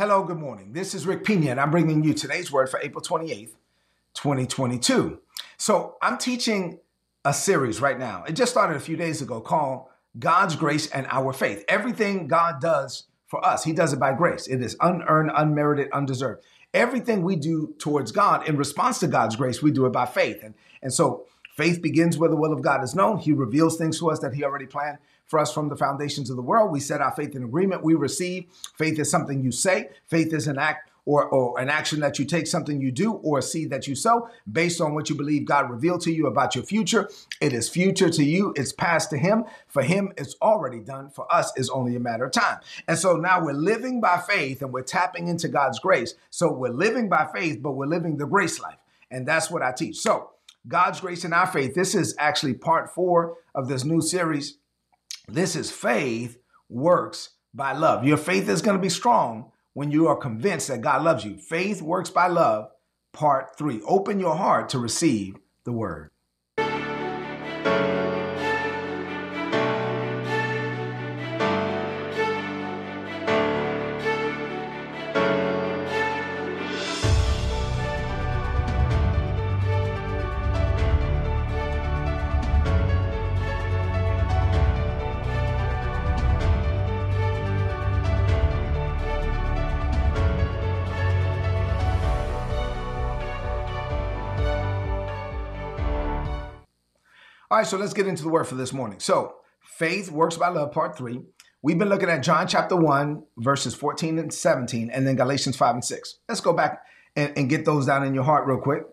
Hello, good morning. This is Rick Pina, and I'm bringing you today's word for April 28th, 2022. So, I'm teaching a series right now. It just started a few days ago called God's Grace and Our Faith. Everything God does for us, He does it by grace. It is unearned, unmerited, undeserved. Everything we do towards God in response to God's grace, we do it by faith. And, and so, faith begins where the will of God is known. He reveals things to us that He already planned for us from the foundations of the world. We set our faith in agreement. We receive. Faith is something you say. Faith is an act or, or an action that you take, something you do, or a seed that you sow based on what you believe God revealed to you about your future. It is future to you. It's past to Him. For Him, it's already done. For us, it's only a matter of time. And so now we're living by faith and we're tapping into God's grace. So we're living by faith, but we're living the grace life. And that's what I teach. So God's grace and our faith. This is actually part four of this new series this is faith works by love. Your faith is going to be strong when you are convinced that God loves you. Faith works by love, part three. Open your heart to receive the word. Right, so let's get into the word for this morning. So, faith works by love, part three. We've been looking at John chapter 1, verses 14 and 17, and then Galatians 5 and 6. Let's go back and, and get those down in your heart real quick,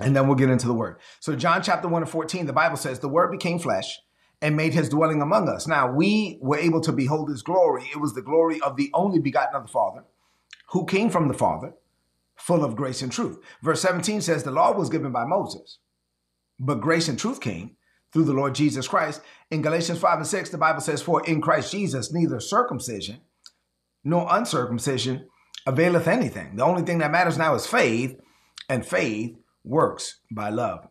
and then we'll get into the word. So, John chapter 1 and 14, the Bible says, The word became flesh and made his dwelling among us. Now, we were able to behold his glory. It was the glory of the only begotten of the Father, who came from the Father, full of grace and truth. Verse 17 says, The law was given by Moses but grace and truth came through the Lord Jesus Christ. In Galatians 5 and 6, the Bible says, For in Christ Jesus, neither circumcision nor uncircumcision availeth anything. The only thing that matters now is faith, and faith works by love.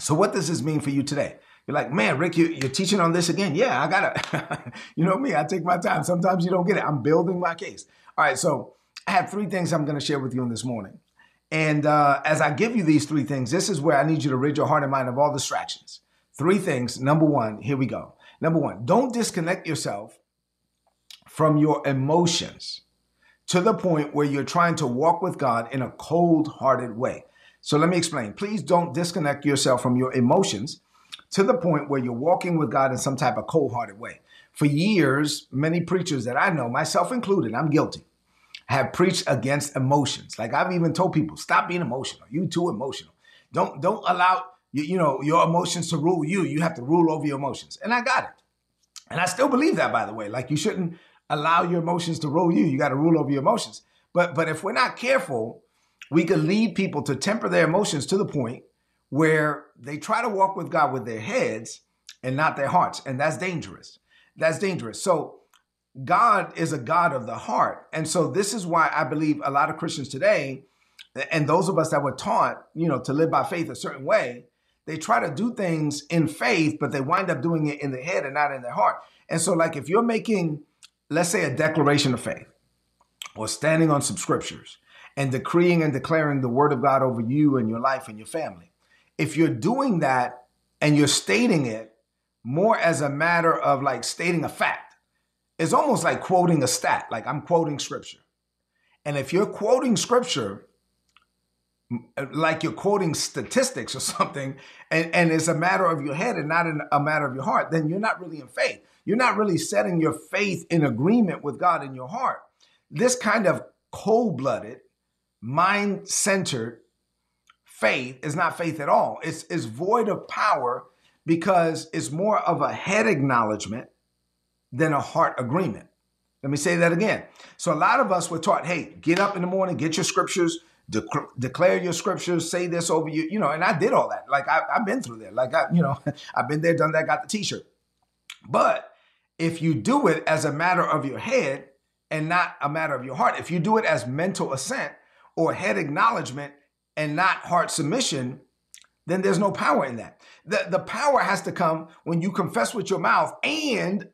So, what does this mean for you today? You're like, man, Rick, you, are teaching on this again. Yeah, I gotta, you know me, I take my time. Sometimes you don't get it. I'm building my case. All right, so I have three things I'm gonna share with you on this morning. And uh, as I give you these three things, this is where I need you to rid your heart and mind of all distractions. Three things. Number one, here we go. Number one, don't disconnect yourself from your emotions to the point where you're trying to walk with God in a cold hearted way. So let me explain. Please don't disconnect yourself from your emotions to the point where you're walking with God in some type of cold hearted way. For years, many preachers that I know, myself included, I'm guilty have preached against emotions. Like I've even told people, stop being emotional. You too emotional. Don't don't allow you, you know your emotions to rule you. You have to rule over your emotions. And I got it. And I still believe that, by the way. Like you shouldn't allow your emotions to rule you. You got to rule over your emotions. But but if we're not careful, we could lead people to temper their emotions to the point where they try to walk with God with their heads and not their hearts. And that's dangerous. That's dangerous. So God is a God of the heart. And so this is why I believe a lot of Christians today, and those of us that were taught, you know, to live by faith a certain way, they try to do things in faith, but they wind up doing it in their head and not in their heart. And so, like, if you're making, let's say, a declaration of faith or standing on some scriptures and decreeing and declaring the word of God over you and your life and your family, if you're doing that and you're stating it more as a matter of like stating a fact, it's almost like quoting a stat, like I'm quoting scripture. And if you're quoting scripture, like you're quoting statistics or something, and, and it's a matter of your head and not a matter of your heart, then you're not really in faith. You're not really setting your faith in agreement with God in your heart. This kind of cold blooded, mind centered faith is not faith at all. It's, it's void of power because it's more of a head acknowledgement than a heart agreement. Let me say that again. So a lot of us were taught, hey, get up in the morning, get your scriptures, de- declare your scriptures, say this over you, you know, and I did all that. Like I, have been through there. Like I, you know, I've been there, done that, got the t-shirt. But if you do it as a matter of your head and not a matter of your heart, if you do it as mental assent or head acknowledgement and not heart submission, then there's no power in that. The, the power has to come when you confess with your mouth and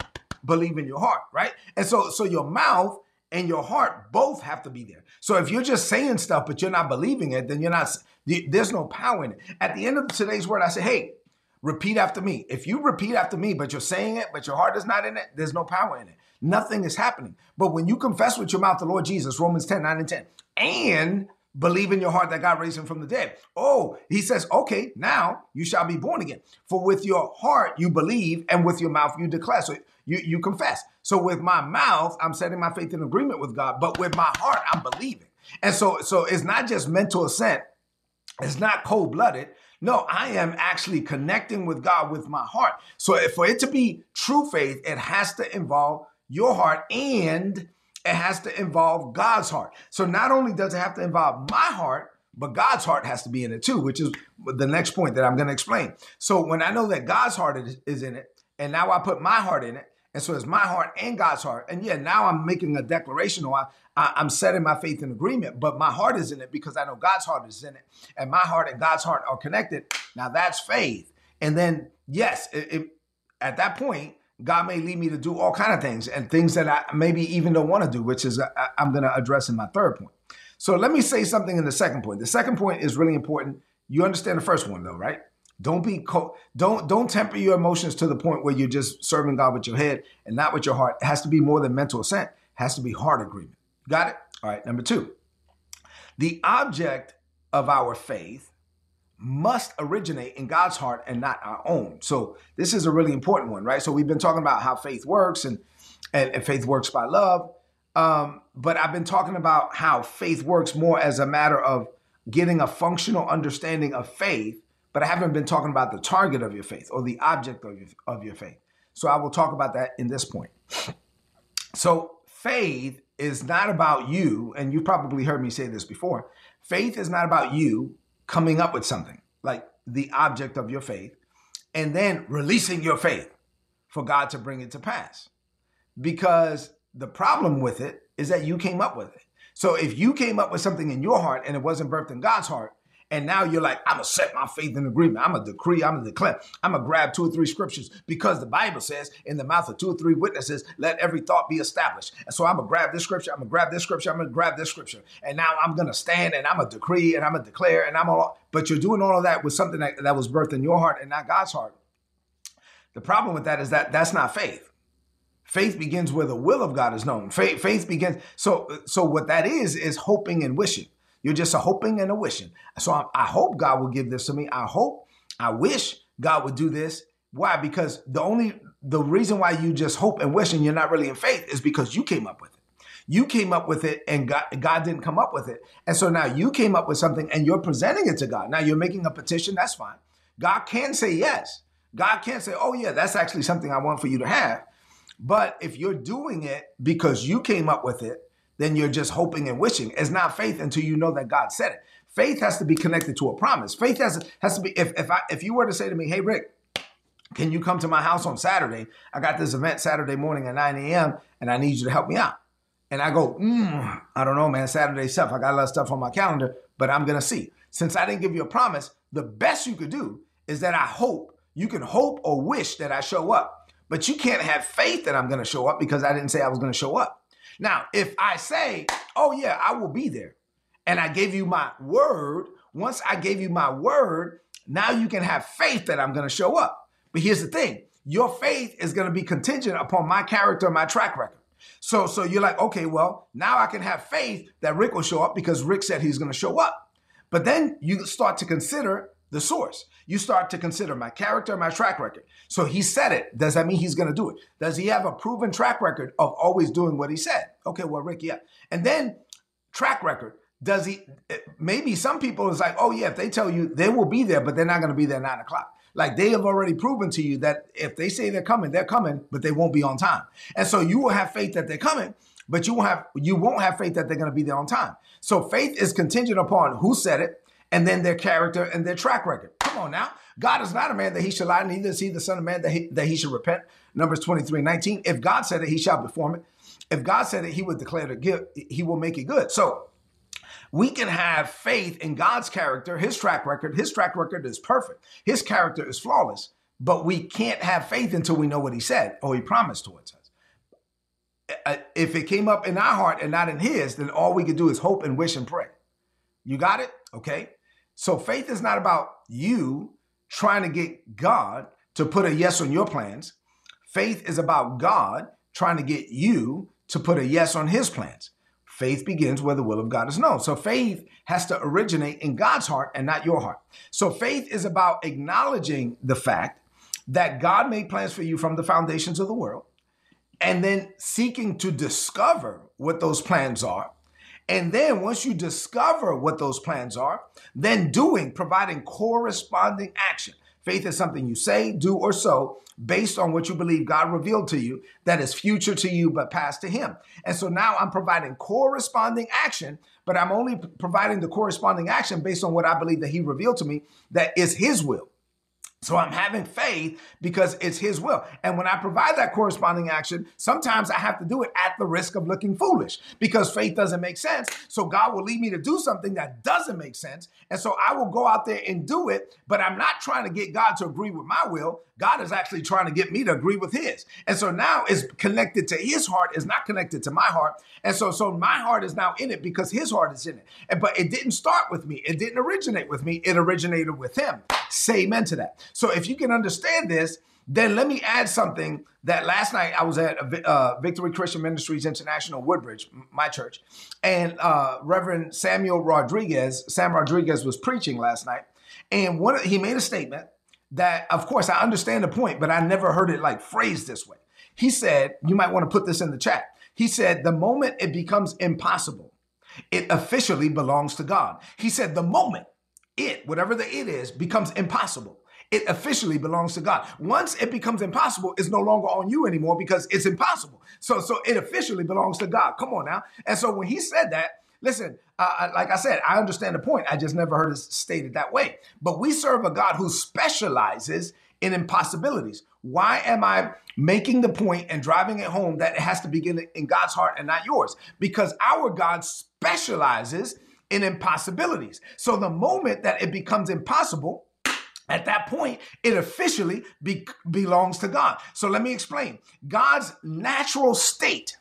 believe in your heart, right? And so, so your mouth and your heart both have to be there. So if you're just saying stuff but you're not believing it, then you're not. There's no power in it. At the end of today's word, I say, hey, repeat after me. If you repeat after me, but you're saying it, but your heart is not in it, there's no power in it. Nothing is happening. But when you confess with your mouth the Lord Jesus, Romans 10, 9 and 10, and believe in your heart that God raised him from the dead. Oh, he says, okay, now you shall be born again. For with your heart you believe, and with your mouth you declare. So you, you confess. So with my mouth, I'm setting my faith in agreement with God, but with my heart, I'm believing. And so, so it's not just mental assent, it's not cold-blooded. No, I am actually connecting with God with my heart. So for it to be true faith, it has to involve your heart and it has to involve God's heart. So not only does it have to involve my heart, but God's heart has to be in it too, which is the next point that I'm going to explain. So when I know that God's heart is in it, and now I put my heart in it, and so it's my heart and God's heart. And yeah, now I'm making a declaration or I, I, am setting my faith in agreement, but my heart is in it because I know God's heart is in it. And my heart and God's heart are connected. Now that's faith. And then, yes, it, it, at that point, God may lead me to do all kind of things and things that I maybe even don't want to do, which is uh, I, I'm going to address in my third point. So let me say something in the second point. The second point is really important. You understand the first one though, right? Don't be don't don't temper your emotions to the point where you're just serving God with your head and not with your heart. It has to be more than mental assent. It has to be heart agreement. Got it? All right. Number two, the object of our faith must originate in God's heart and not our own. So this is a really important one, right? So we've been talking about how faith works and and, and faith works by love. Um, but I've been talking about how faith works more as a matter of getting a functional understanding of faith, but I haven't been talking about the target of your faith or the object of your, of your faith. So I will talk about that in this point. So faith is not about you, and you've probably heard me say this before. Faith is not about you coming up with something like the object of your faith and then releasing your faith for God to bring it to pass. Because the problem with it is that you came up with it. So if you came up with something in your heart and it wasn't birthed in God's heart, and now you're like, I'm gonna set my faith in agreement. I'm gonna decree, I'm gonna declare, I'm gonna grab two or three scriptures because the Bible says, in the mouth of two or three witnesses, let every thought be established. And so I'm gonna grab this scripture, I'm gonna grab this scripture, I'm gonna grab this scripture. And now I'm gonna stand and I'm gonna decree and I'm gonna declare and I'm all, but you're doing all of that with something that, that was birthed in your heart and not God's heart. The problem with that is that that's not faith. Faith begins where the will of God is known. Faith, faith begins. So, so what that is is hoping and wishing. You're just a hoping and a wishing. So I, I hope God will give this to me. I hope, I wish God would do this. Why? Because the only the reason why you just hope and wish and you're not really in faith is because you came up with it. You came up with it and God, God didn't come up with it. And so now you came up with something and you're presenting it to God. Now you're making a petition, that's fine. God can say yes. God can say, oh, yeah, that's actually something I want for you to have. But if you're doing it because you came up with it, then you're just hoping and wishing. It's not faith until you know that God said it. Faith has to be connected to a promise. Faith has, has to be, if, if, I, if you were to say to me, hey, Rick, can you come to my house on Saturday? I got this event Saturday morning at 9 a.m. and I need you to help me out. And I go, mm, I don't know, man, Saturday stuff. I got a lot of stuff on my calendar, but I'm going to see. Since I didn't give you a promise, the best you could do is that I hope, you can hope or wish that I show up. But you can't have faith that I'm going to show up because I didn't say I was going to show up. Now, if I say, oh, yeah, I will be there, and I gave you my word, once I gave you my word, now you can have faith that I'm going to show up. But here's the thing your faith is going to be contingent upon my character, my track record. So, so you're like, okay, well, now I can have faith that Rick will show up because Rick said he's going to show up. But then you start to consider the source. You start to consider my character, my track record. So he said it. Does that mean he's going to do it? Does he have a proven track record of always doing what he said? Okay, well, Rick, yeah. And then track record. Does he? Eh, maybe some people is like, oh yeah, if they tell you they will be there, but they're not going to be there nine o'clock. Like they have already proven to you that if they say they're coming, they're coming, but they won't be on time. And so you will have faith that they're coming, but you won't have you won't have faith that they're going to be there on time. So faith is contingent upon who said it, and then their character and their track record. Come on now. God is not a man that he should lie, neither is he the son of man that he, that he should repent. Numbers 23, 19. If God said it, he shall perform it. If God said it, he would declare it good. He will make it good. So we can have faith in God's character, his track record. His track record is perfect. His character is flawless. But we can't have faith until we know what he said or he promised towards us. uh, if it came up in our heart and not in his, then all we could do is hope and wish and pray. You got it? Okay. So faith is not about you trying to get God to put a yes on your plans. Faith is about God trying to get you to put a yes on his plans. Faith begins where the will of God is known. So faith has to originate in God's heart and not your heart. So faith is about acknowledging the fact that God made plans for you from the foundations of the world and then seeking to discover what those plans are. And then once you discover what those plans are, then doing, providing corresponding action. Faith is something you say, do, or so based on what you believe God revealed to you that is future to you but past to Him. And so now I'm providing corresponding action, but I'm only providing the corresponding action based on what I believe that He revealed to me that is His will. So I'm having faith because it's his will. And when I provide that corresponding action, sometimes I have to do it at the risk of looking foolish because faith doesn't make sense. So God will lead me to do something that doesn't make sense. And so I will go out there and do it, but I'm not trying to get God to agree with my will. God is actually trying to get me to agree with his. And so now it's connected to his heart, is not connected to my heart. And so, so my heart is now in it because his heart is in it. And, but it didn't start with me. It didn't originate with me. It originated with him. Say amen to that. So if you can understand this, then let me add something that last night I was at uh, Victory Christian Ministries International Woodbridge, my church, and uh, Reverend Samuel Rodriguez, Sam Rodriguez was preaching last night, and what he made a statement that, of course, I understand the point, but I never heard it like phrased this way. He said, you might want to put this in the chat. He said, the moment it becomes impossible, it officially belongs to God. He said, the moment it, whatever the it is, becomes impossible, it officially belongs to God. Once it becomes impossible, it's no longer on you anymore because it's impossible. So, so it officially belongs to God. Come on now. And so when he said that, listen, uh, like I said, I understand the point. I just never heard it stated that way. But we serve a God who specializes in impossibilities. Why am I making the point and driving it home that it has to begin in God's heart and not yours? Because our God specializes in impossibilities. So the moment that it becomes impossible, at that point, it officially be- belongs to God. So let me explain. God's natural state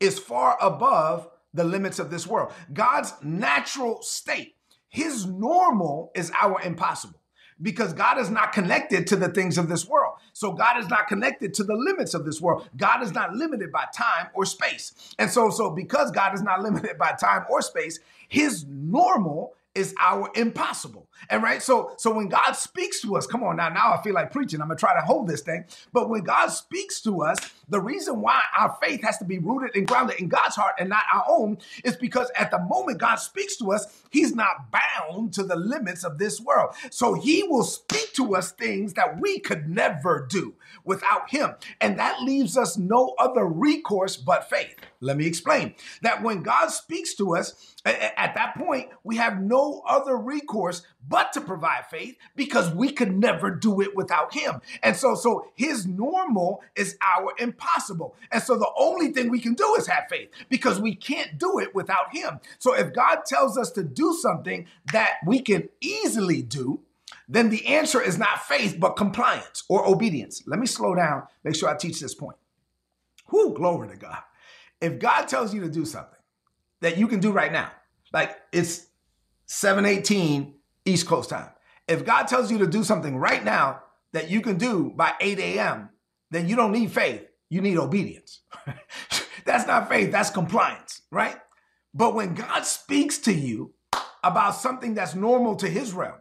is far above the limits of this world. God's natural state, his normal is our impossible because God is not connected to the things of this world. So God is not connected to the limits of this world. God is not limited by time or space. And so so because God is not limited by time or space, his normal is our impossible. And right, so so when God speaks to us, come on now, now I feel like preaching. I'm gonna try to hold this thing. But when God speaks to us, the reason why our faith has to be rooted and grounded in God's heart and not our own is because at the moment God speaks to us, He's not bound to the limits of this world. So He will speak to us things that we could never do without Him. And that leaves us no other recourse but faith. Let me explain that when God speaks to us, at that point, we have no other recourse but to provide faith because we could never do it without him. And so, so his normal is our impossible. And so the only thing we can do is have faith because we can't do it without him. So if God tells us to do something that we can easily do, then the answer is not faith, but compliance or obedience. Let me slow down, make sure I teach this point. Whoo, glory to God. If God tells you to do something that you can do right now, like it's 718 East Coast time. If God tells you to do something right now that you can do by 8 a.m., then you don't need faith. You need obedience. that's not faith, that's compliance, right? But when God speaks to you about something that's normal to his realm,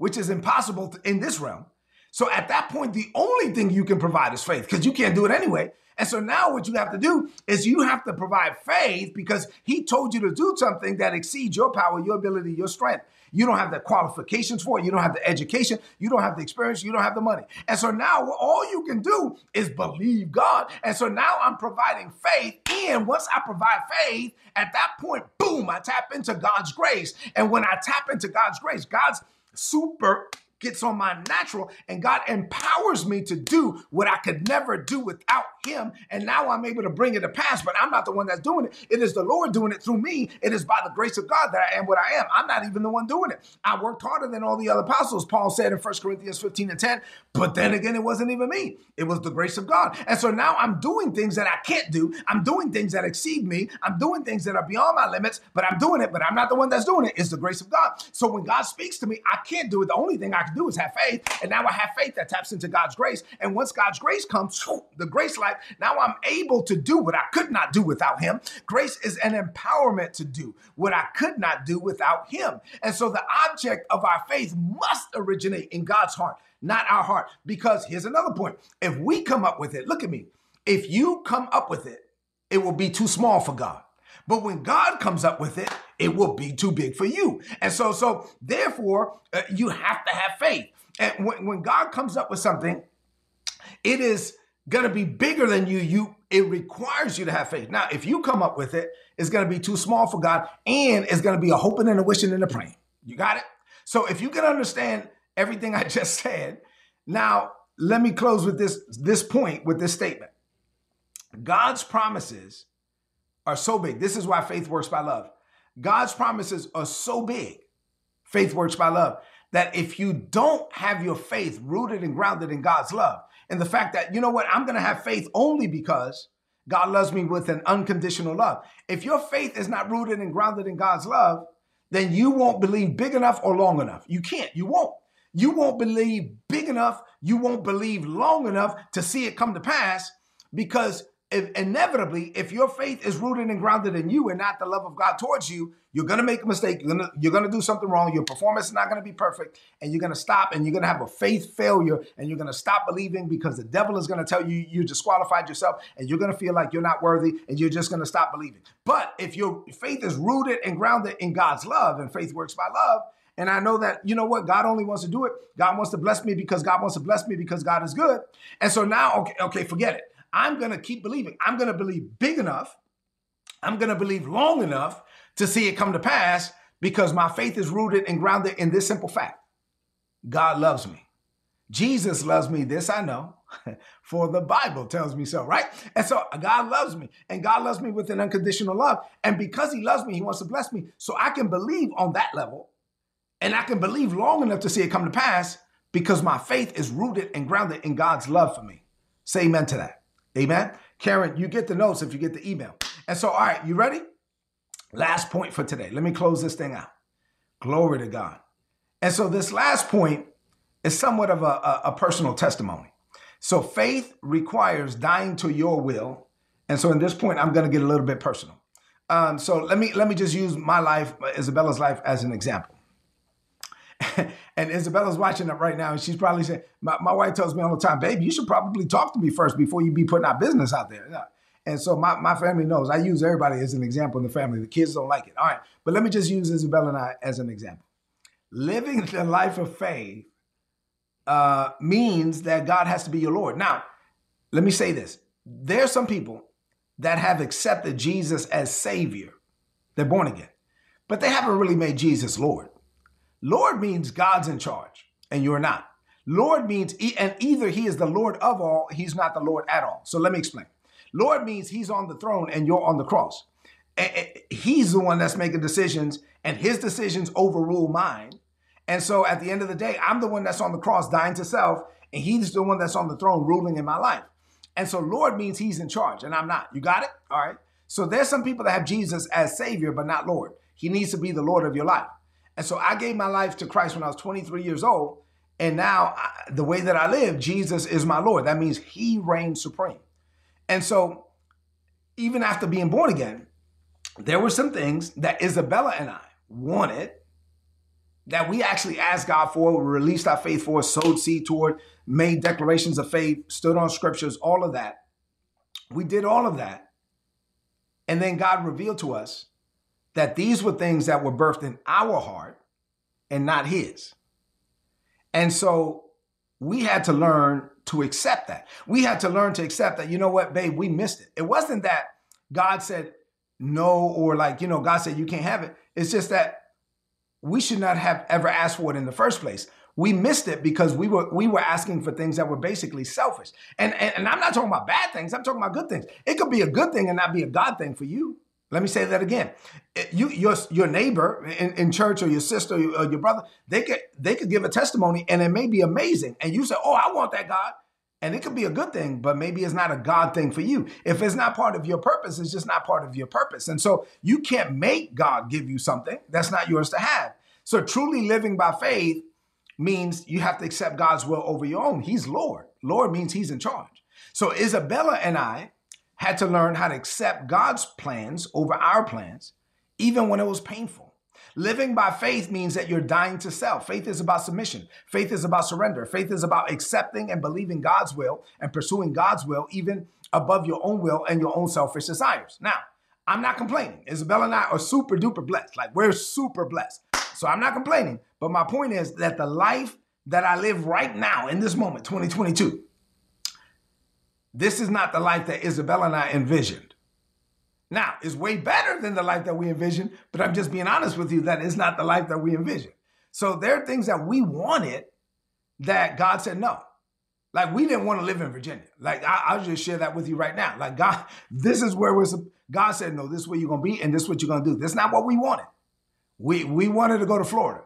which is impossible in this realm, so at that point, the only thing you can provide is faith because you can't do it anyway. And so now what you have to do is you have to provide faith because he told you to do something that exceeds your power, your ability, your strength. You don't have the qualifications for it. You don't have the education. You don't have the experience. You don't have the money. And so now all you can do is believe God. And so now I'm providing faith. And once I provide faith, at that point, boom, I tap into God's grace. And when I tap into God's grace, God's super gets on my natural and God empowers me to do what I could never do without him. And now I'm able to bring it to pass, but I'm not the one that's doing it. It is the Lord doing it through me. It is by the grace of God that I am what I am. I'm not even the one doing it. I worked harder than all the other apostles, Paul said in 1 Corinthians 15 and 10. But then again, it wasn't even me. It was the grace of God. And so now I'm doing things that I can't do. I'm doing things that exceed me. I'm doing things that are beyond my limits, but I'm doing it, but I'm not the one that's doing it. It's the grace of God. So when God speaks to me, I can't do it. The only thing I can do is have faith. And now I have faith that taps into God's grace. And once God's grace comes, the grace life, now I'm able to do what I could not do without Him. Grace is an empowerment to do what I could not do without Him. And so the object of our faith must originate in God's heart, not our heart. Because here's another point if we come up with it, look at me, if you come up with it, it will be too small for God. But when God comes up with it, it will be too big for you. And so, so therefore, uh, you have to have faith. And when, when God comes up with something, it is going to be bigger than you. You it requires you to have faith. Now, if you come up with it, it's going to be too small for God, and it's going to be a hoping and a wishing and a praying. You got it? So if you can understand everything I just said, now let me close with this this point with this statement. God's promises are so big. This is why faith works by love. God's promises are so big. Faith works by love that if you don't have your faith rooted and grounded in God's love, and the fact that, you know what, I'm going to have faith only because God loves me with an unconditional love. If your faith is not rooted and grounded in God's love, then you won't believe big enough or long enough. You can't. You won't. You won't believe big enough. You won't believe long enough to see it come to pass because if, inevitably, if your faith is rooted and grounded in you and not the love of God towards you, you're gonna make a mistake. You're gonna you're gonna do something wrong. Your performance is not gonna be perfect, and you're gonna stop, and you're gonna have a faith failure, and you're gonna stop believing because the devil is gonna tell you you disqualified yourself, and you're gonna feel like you're not worthy, and you're just gonna stop believing. But if your faith is rooted and grounded in God's love, and faith works by love, and I know that, you know what, God only wants to do it. God wants to bless me because God wants to bless me because God is good. And so now, okay, okay, forget it. I'm going to keep believing. I'm going to believe big enough. I'm going to believe long enough to see it come to pass because my faith is rooted and grounded in this simple fact God loves me. Jesus loves me. This I know, for the Bible tells me so, right? And so God loves me, and God loves me with an unconditional love. And because He loves me, He wants to bless me. So I can believe on that level, and I can believe long enough to see it come to pass because my faith is rooted and grounded in God's love for me. Say amen to that. Amen. Karen, you get the notes if you get the email. And so, all right, you ready? Last point for today. Let me close this thing out. Glory to God. And so, this last point is somewhat of a, a, a personal testimony. So, faith requires dying to your will. And so, in this point, I'm going to get a little bit personal. Um, so, let me let me just use my life, Isabella's life, as an example. and Isabella's watching it right now, and she's probably saying, my, my wife tells me all the time, babe, you should probably talk to me first before you be putting our business out there. Yeah. And so my, my family knows. I use everybody as an example in the family. The kids don't like it. All right. But let me just use Isabella and I as an example. Living the life of faith uh, means that God has to be your Lord. Now, let me say this. There are some people that have accepted Jesus as Savior. They're born again, but they haven't really made Jesus Lord. Lord means God's in charge, and you're not. Lord means, and either he is the Lord of all, he's not the Lord at all. So let me explain. Lord means he's on the throne and you're on the cross. He's the one that's making decisions, and his decisions overrule mine. And so at the end of the day, I'm the one that's on the cross dying to self, and he's the one that's on the throne ruling in my life. And so Lord means he's in charge, and I'm not. You got it? All right. So there's some people that have Jesus as Savior, but not Lord. He needs to be the Lord of your life. And so I gave my life to Christ when I was 23 years old. And now I, the way that I live, Jesus is my Lord. That means he reigns supreme. And so even after being born again, there were some things that Isabella and I wanted that we actually asked God for, released our faith for, sowed seed toward, made declarations of faith, stood on scriptures, all of that. We did all of that. And then God revealed to us that these were things that were birthed in our heart and not his. And so we had to learn to accept that. We had to learn to accept that, you know what, babe, we missed it. It wasn't that God said no or like, you know, God said you can't have it. It's just that we should not have ever asked for it in the first place. we missed it because we were we were asking for things that were basically selfish. And, and, and I'm not talking about bad things. I'm talking about good things. It could be a good thing and not be a God thing for you. Let me say that again. Eh, you, your, your neighbor in, in church or your sister or your brother, they could they could give a testimony and it may be amazing. And you say, "Oh, I want that God," and it could be a good thing, but maybe it's not a God thing for you. If it's not part of your purpose, it's just not part of your purpose. And so you can't make God give you something that's not yours to have. So truly living by faith means you have to accept God's will over your own. He's Lord. Lord means He's in charge. So Isabella and I had to learn how to accept God's plans over our plans, even when it was painful. Living by faith means that you're dying to self. Faith is about submission. Faith is about surrender. Faith is about accepting and believing God's will and pursuing God's will, even above your own will and your own selfish desires. Now, I'm not complaining. Isabella and I are super duper blessed. Like, we're super blessed. So I'm not complaining. But my point is that the life that I live right now in this moment, 2022, this is not the life that Isabella and I envisioned. Now, it's way better than the life that we envisioned, but I'm just being honest with you that it's not the life that we envisioned. So there are things that we wanted that God said no. Like we didn't want to live in Virginia. Like I, will just share that with you right now. Like God, this is where we're. God said no. This is where you're gonna be, and this is what you're gonna do. That's not what we wanted. We we wanted to go to Florida,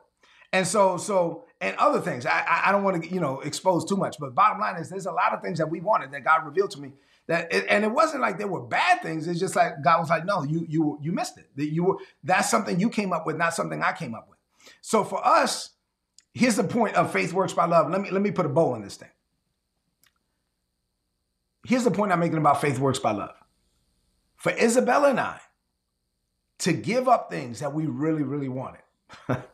and so so and other things. I, I don't want to you know expose too much, but bottom line is there's a lot of things that we wanted that God revealed to me that it, and it wasn't like they were bad things. It's just like God was like, no, you you you missed it. That you were that's something you came up with, not something I came up with. So for us, here's the point of faith works by love. Let me let me put a bow on this thing. Here's the point I'm making about faith works by love. For Isabella and I to give up things that we really, really wanted.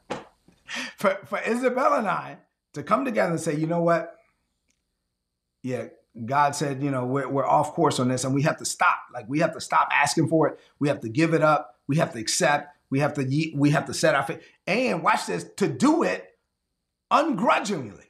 for, for Isabella and I to come together and say, you know what? Yeah, God said, you know, we're, we're off course on this and we have to stop. Like we have to stop asking for it. We have to give it up. We have to accept. We have to we have to set our faith. And watch this, to do it ungrudgingly.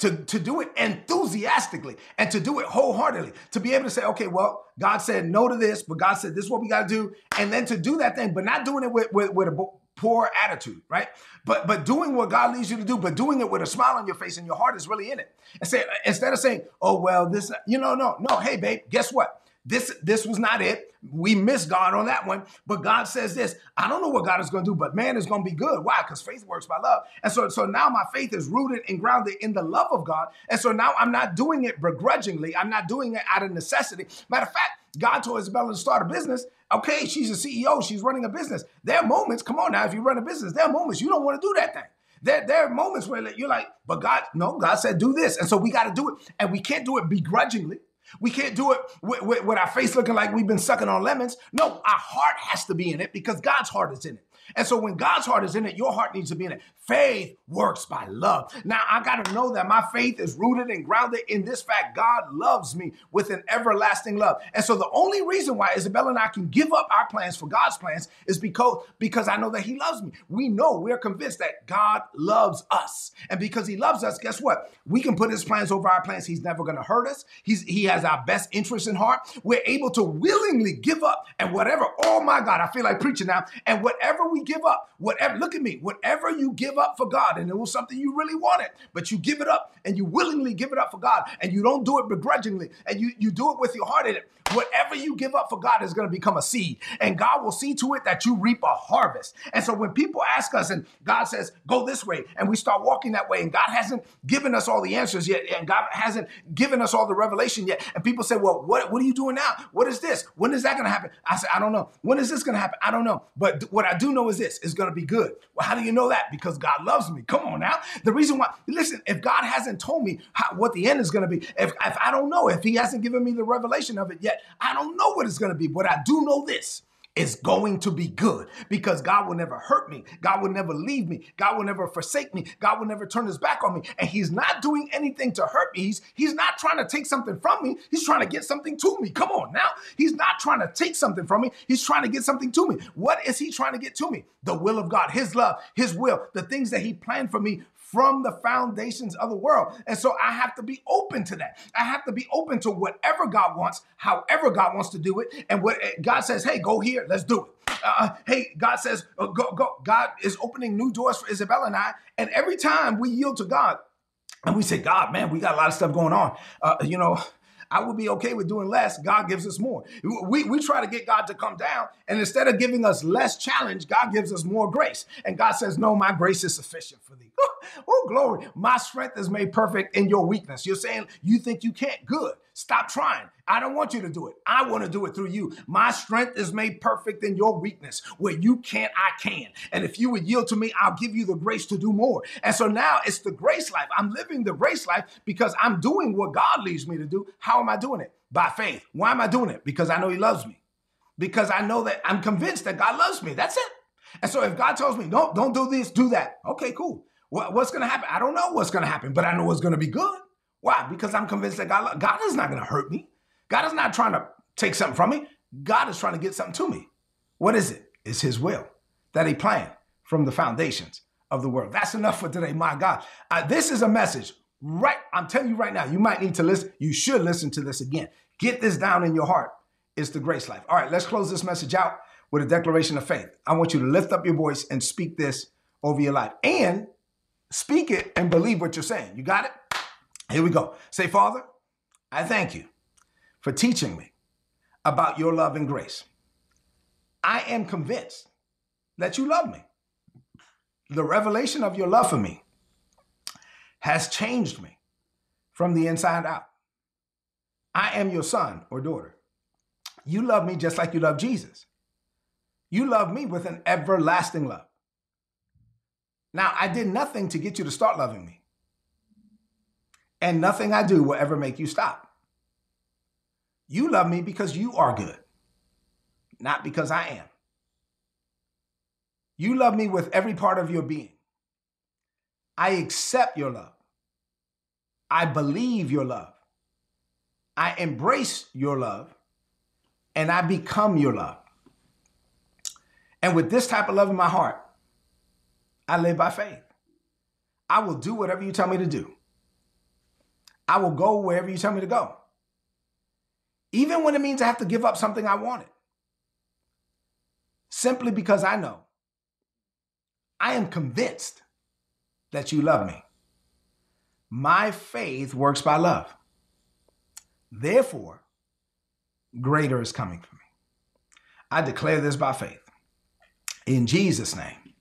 To, to do it enthusiastically and to do it wholeheartedly. To be able to say, okay, well, God said no to this, but God said this is what we got to do. And then to do that thing, but not doing it with, with, with a poor attitude, right? But but doing what God leads you to do, but doing it with a smile on your face and your heart is really in it. And say instead of saying, "Oh well, this," you know, no, no. Hey, babe, guess what? This this was not it. We missed God on that one. But God says this. I don't know what God is going to do, but man is going to be good. Why? Because faith works by love. And so, so now my faith is rooted and grounded in the love of God. And so now I'm not doing it begrudgingly. I'm not doing it out of necessity. Matter of fact, God told Isabella to start a business. Okay, she's a CEO. She's running a business. There are moments, come on now, if you run a business, there are moments you don't want to do that thing. There, there are moments where you're like, but God, no, God said do this. And so we got to do it. And we can't do it begrudgingly. We can't do it with, with, with, our face looking like we've been sucking on lemons. No, our heart has to be in it because God's heart is in it. And so when God's heart is in it, your heart needs to be in it. Faith works by love. Now I got to know that my faith is rooted and grounded in this fact God loves me with an everlasting love. And so the only reason why Isabella and I can give up our plans for God's plans is because because I know that he loves me. We know, we're convinced that God loves us. And because he loves us, guess what? We can put his plans over our plans. He's never going to hurt us. He's he has our best interest in heart. We're able to willingly give up and whatever, oh my God, I feel like preaching now. And whatever we give up, whatever, look at me, whatever you give up for God, and it was something you really wanted, but you give it up and you willingly give it up for God, and you don't do it begrudgingly, and you, you do it with your heart in it. Whatever you give up for God is going to become a seed, and God will see to it that you reap a harvest. And so when people ask us, and God says, go this way, and we start walking that way, and God hasn't given us all the answers yet, and God hasn't given us all the revelation yet, and people say, well, what, what are you doing now? What is this? When is that going to happen? I say, I don't know. When is this going to happen? I don't know. But what I do know is this, it's going to be good. Well, how do you know that? Because God loves me. Come on now. The reason why, listen, if God hasn't told me how, what the end is going to be, if, if I don't know, if He hasn't given me the revelation of it yet, I don't know what it's going to be. But I do know this It's going to be good because God will never hurt me. God will never leave me. God will never forsake me. God will never turn his back on me. And he's not doing anything to hurt me. He's, he's not trying to take something from me. He's trying to get something to me. Come on now. He's not trying to take something from me. He's trying to get something to me. What is he trying to get to me? The will of God, his love, his will, the things that he planned for me from the foundations of the world. And so I have to be open to that. I have to be open to whatever God wants, however God wants to do it. And what God says, hey, go here, let's do it. uh, hey, God says, uh, go, go. God is opening new doors for Isabella and I. And every time we yield to God, and we say, God, man, we got a lot of stuff going on. Uh, you know, I would be okay with doing less. God gives us more. We, we try to get God to come down, and instead of giving us less challenge, God gives us more grace. And God says, No, my grace is sufficient for thee. oh, glory. My strength is made perfect in your weakness. You're saying you think you can't. Good. Stop trying. I don't want you to do it. I want to do it through you. My strength is made perfect in your weakness. Where you can't, I can. And if you would yield to me, I'll give you the grace to do more. And so now it's the grace life. I'm living the grace life because I'm doing what God leads me to do. How am I doing it? By faith. Why am I doing it? Because I know He loves me. Because I know that I'm convinced that God loves me. That's it. And so if God tells me, don't, don't do this, do that. Okay, cool. What, what's going to happen? I don't know what's going to happen, but I know it's going to be good. Why? Because I'm convinced that God, God is not going to hurt me. God is not trying to take something from me. God is trying to get something to me. What is it? It's His will that He planned from the foundations of the world. That's enough for today, my God. Uh, this is a message, right? I'm telling you right now, you might need to listen. You should listen to this again. Get this down in your heart. It's the grace life. All right, let's close this message out with a declaration of faith. I want you to lift up your voice and speak this over your life and speak it and believe what you're saying. You got it? Here we go. Say, Father, I thank you for teaching me about your love and grace. I am convinced that you love me. The revelation of your love for me has changed me from the inside out. I am your son or daughter. You love me just like you love Jesus. You love me with an everlasting love. Now, I did nothing to get you to start loving me and nothing I do will ever make you stop. You love me because you are good, not because I am. You love me with every part of your being. I accept your love. I believe your love. I embrace your love and I become your love. And with this type of love in my heart, I live by faith. I will do whatever you tell me to do. I will go wherever you tell me to go. Even when it means I have to give up something I wanted. Simply because I know I am convinced that you love me. My faith works by love. Therefore, greater is coming for me. I declare this by faith. In Jesus' name.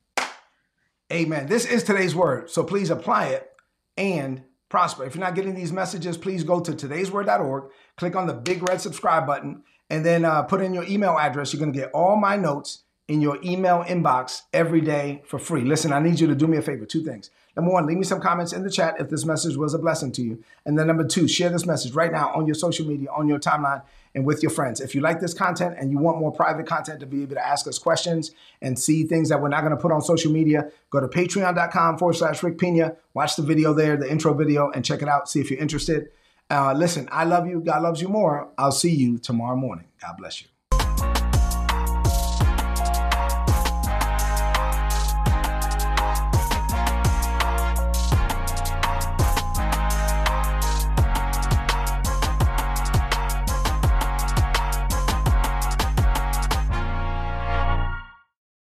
Amen. This is today's word, so please apply it and prosper. If you're not getting these messages, please go to today'sword.org, click on the big red subscribe button, and then uh, put in your email address. You're going to get all my notes in your email inbox every day for free. Listen, I need you to do me a favor two things. Number one, leave me some comments in the chat if this message was a blessing to you. And then number two, share this message right now on your social media, on your timeline, and with your friends. If you like this content and you want more private content to be able to ask us questions and see things that we're not going to put on social media, go to patreon.com forward slash Rick Pina, watch the video there, the intro video, and check it out. See if you're interested. Uh, listen, I love you. God loves you more. I'll see you tomorrow morning. God bless you.